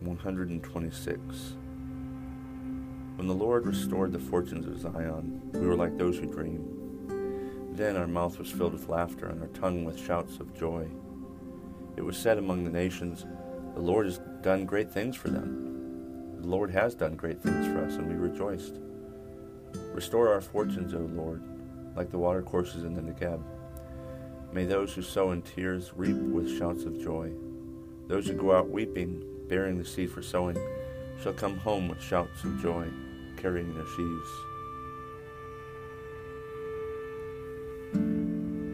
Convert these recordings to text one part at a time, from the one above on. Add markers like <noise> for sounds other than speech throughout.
126 When the Lord restored the fortunes of Zion, we were like those who dream. Then our mouth was filled with laughter and our tongue with shouts of joy. It was said among the nations, The Lord has done great things for them. The Lord has done great things for us, and we rejoiced. Restore our fortunes, O Lord, like the watercourses in the Negeb. May those who sow in tears reap with shouts of joy. Those who go out weeping, bearing the seed for sowing, shall come home with shouts of joy, carrying their sheaves.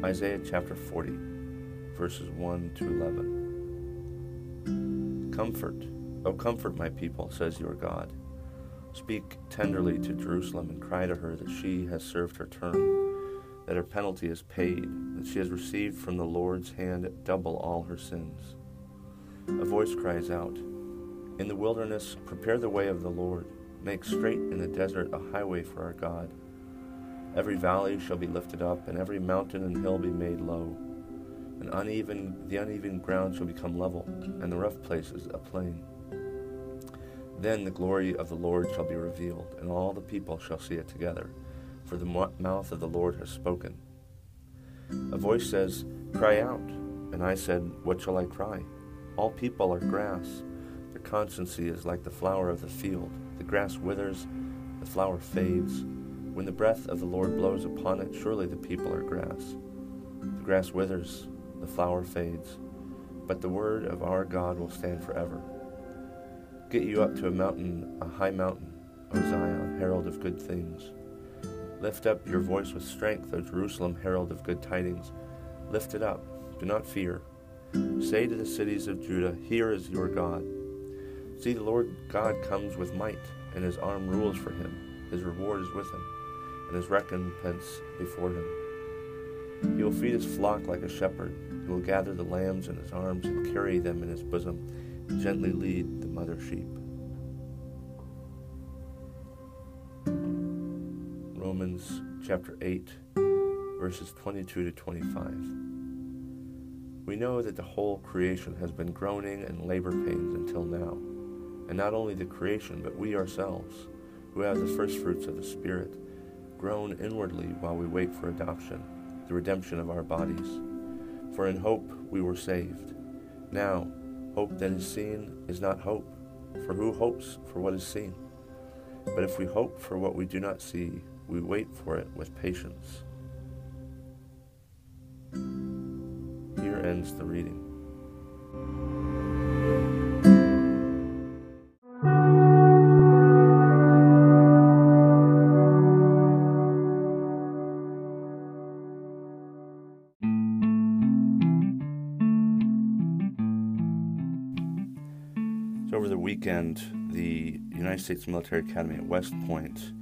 Isaiah chapter 40, verses 1 to 11. Comfort, O comfort my people, says your God. Speak tenderly to Jerusalem and cry to her that she has served her term, that her penalty is paid, that she has received from the Lord's hand double all her sins. A voice cries out, In the wilderness, prepare the way of the Lord. Make straight in the desert a highway for our God. Every valley shall be lifted up, and every mountain and hill be made low. And uneven, the uneven ground shall become level, and the rough places a plain. Then the glory of the Lord shall be revealed, and all the people shall see it together, for the mouth of the Lord has spoken. A voice says, Cry out. And I said, What shall I cry? All people are grass. Their constancy is like the flower of the field. The grass withers, the flower fades. When the breath of the Lord blows upon it, surely the people are grass. The grass withers, the flower fades, but the word of our God will stand forever. Get you up to a mountain, a high mountain, O Zion, herald of good things. Lift up your voice with strength, O Jerusalem, herald of good tidings. Lift it up, do not fear. Say to the cities of Judah, Here is your God. See, the Lord God comes with might, and his arm rules for him. His reward is with him, and his recompense before him. He will feed his flock like a shepherd. He will gather the lambs in his arms and carry them in his bosom, and gently lead the mother sheep. Romans chapter 8, verses 22 to 25. We know that the whole creation has been groaning in labor pains until now. And not only the creation, but we ourselves, who have the first fruits of the Spirit, groan inwardly while we wait for adoption, the redemption of our bodies. For in hope we were saved. Now, hope that is seen is not hope, for who hopes for what is seen? But if we hope for what we do not see, we wait for it with patience. Ends the reading. So, over the weekend, the United States Military Academy at West Point,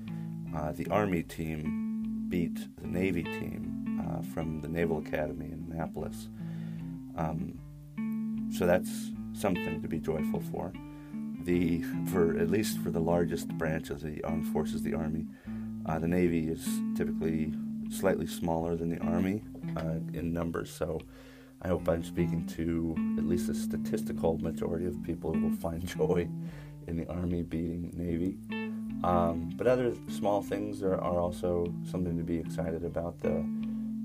uh, the Army team beat the Navy team uh, from the Naval Academy in Annapolis. Um, so that's something to be joyful for. The for at least for the largest branch of the armed forces, the Army, uh, the Navy is typically slightly smaller than the Army uh, in numbers. So I hope I'm speaking to at least a statistical majority of people who will find <laughs> joy in the Army beating Navy. Um, but other small things are, are also something to be excited about. The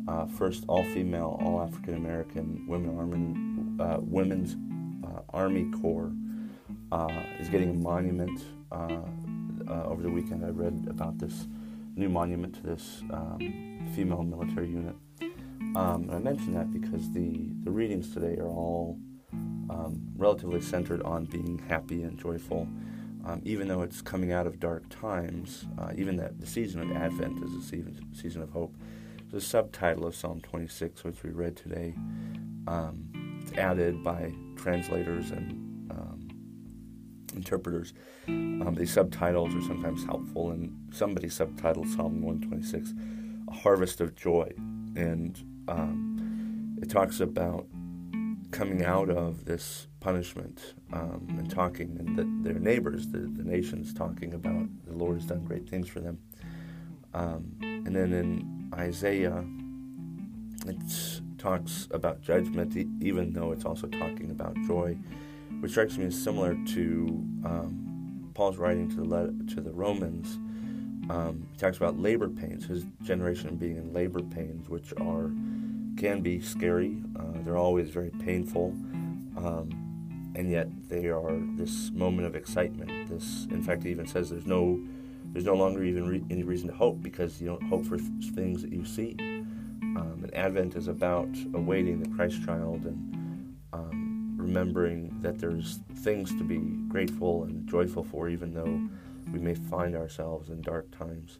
uh, first all-female, all-African American women army, uh, women's uh, Army Corps uh, is getting a monument. Uh, uh, over the weekend, I read about this new monument to this um, female military unit. Um, and I mention that because the, the readings today are all um, relatively centered on being happy and joyful. um, even though it's coming out of dark times, uh, even that the season of Advent is a season, season of hope. The subtitle of Psalm 26, which we read today, um, it's added by translators and um, interpreters. Um, these subtitles are sometimes helpful, and somebody subtitled Psalm 126 "A Harvest of Joy," and um, it talks about coming out of this punishment um, and talking, and that their neighbors, the, the nations, talking about the Lord has done great things for them. Um, and then in Isaiah, it talks about judgment, even though it's also talking about joy, which strikes me as similar to um, Paul's writing to the letter, to the Romans. Um, he talks about labor pains, his generation being in labor pains, which are can be scary. Uh, they're always very painful, um, and yet they are this moment of excitement. This, in fact, he even says there's no there's no longer even re- any reason to hope because you don't hope for th- things that you see. Um, and Advent is about awaiting the Christ child and um, remembering that there's things to be grateful and joyful for, even though we may find ourselves in dark times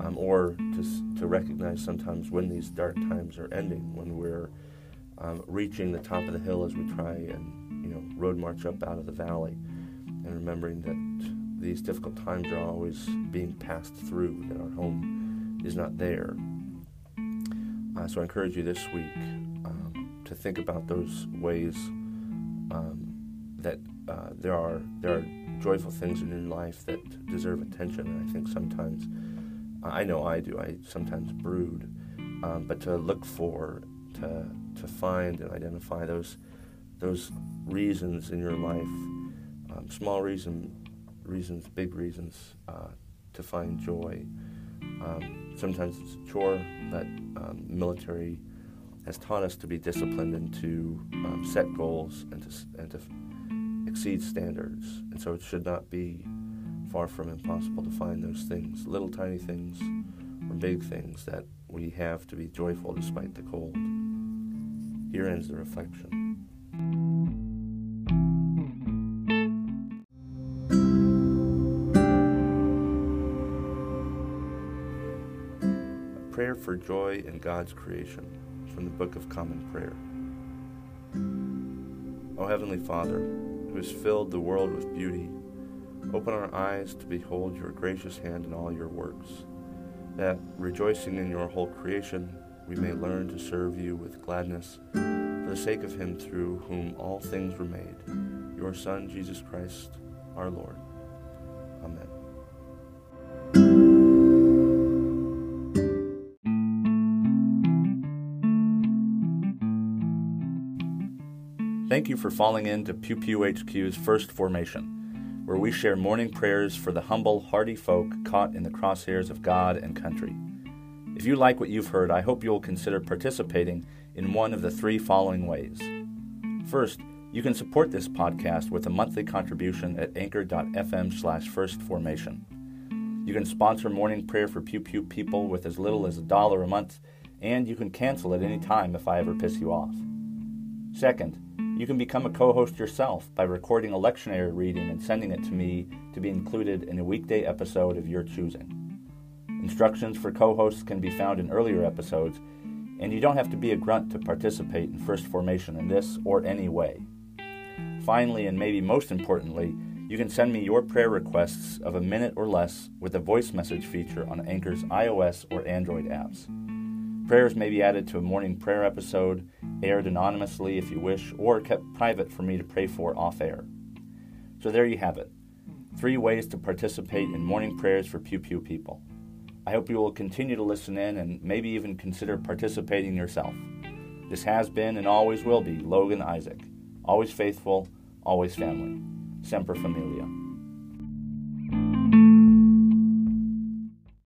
um, or to, to recognize sometimes when these dark times are ending, when we're um, reaching the top of the hill as we try and you know road march up out of the valley, and remembering that these difficult times are always being passed through, that our home is not there. Uh, so I encourage you this week um, to think about those ways um, that uh, there are there are joyful things in your life that deserve attention, and I think sometimes I know I do. I sometimes brood, um, but to look for, to to find and identify those those reasons in your life, um, small reason, reasons, big reasons, uh, to find joy. Um, sometimes it's a chore, but um, military has taught us to be disciplined and to um, set goals and to and to exceed standards, and so it should not be far from impossible to find those things, little tiny things or big things that we have to be joyful despite the cold. Here ends the reflection. Prayer for joy in God's creation from the Book of Common Prayer. O Heavenly Father, who has filled the world with beauty, Open our eyes to behold your gracious hand in all your works, that, rejoicing in your whole creation, we may learn to serve you with gladness for the sake of him through whom all things were made, your Son, Jesus Christ, our Lord. Thank you for falling into Pew Pew HQ's first formation where we share morning prayers for the humble, hardy folk caught in the crosshairs of God and country. If you like what you've heard, I hope you will consider participating in one of the three following ways. First, you can support this podcast with a monthly contribution at anchor.fm slash firstformation. You can sponsor morning prayer for Pew Pew people with as little as a dollar a month, and you can cancel at any time if I ever piss you off. Second, you can become a co host yourself by recording a lectionary reading and sending it to me to be included in a weekday episode of your choosing. Instructions for co hosts can be found in earlier episodes, and you don't have to be a grunt to participate in First Formation in this or any way. Finally, and maybe most importantly, you can send me your prayer requests of a minute or less with a voice message feature on Anchor's iOS or Android apps. Prayers may be added to a morning prayer episode, aired anonymously if you wish, or kept private for me to pray for off air. So there you have it three ways to participate in morning prayers for Pew Pew people. I hope you will continue to listen in and maybe even consider participating yourself. This has been and always will be Logan Isaac. Always faithful, always family. Semper Familia.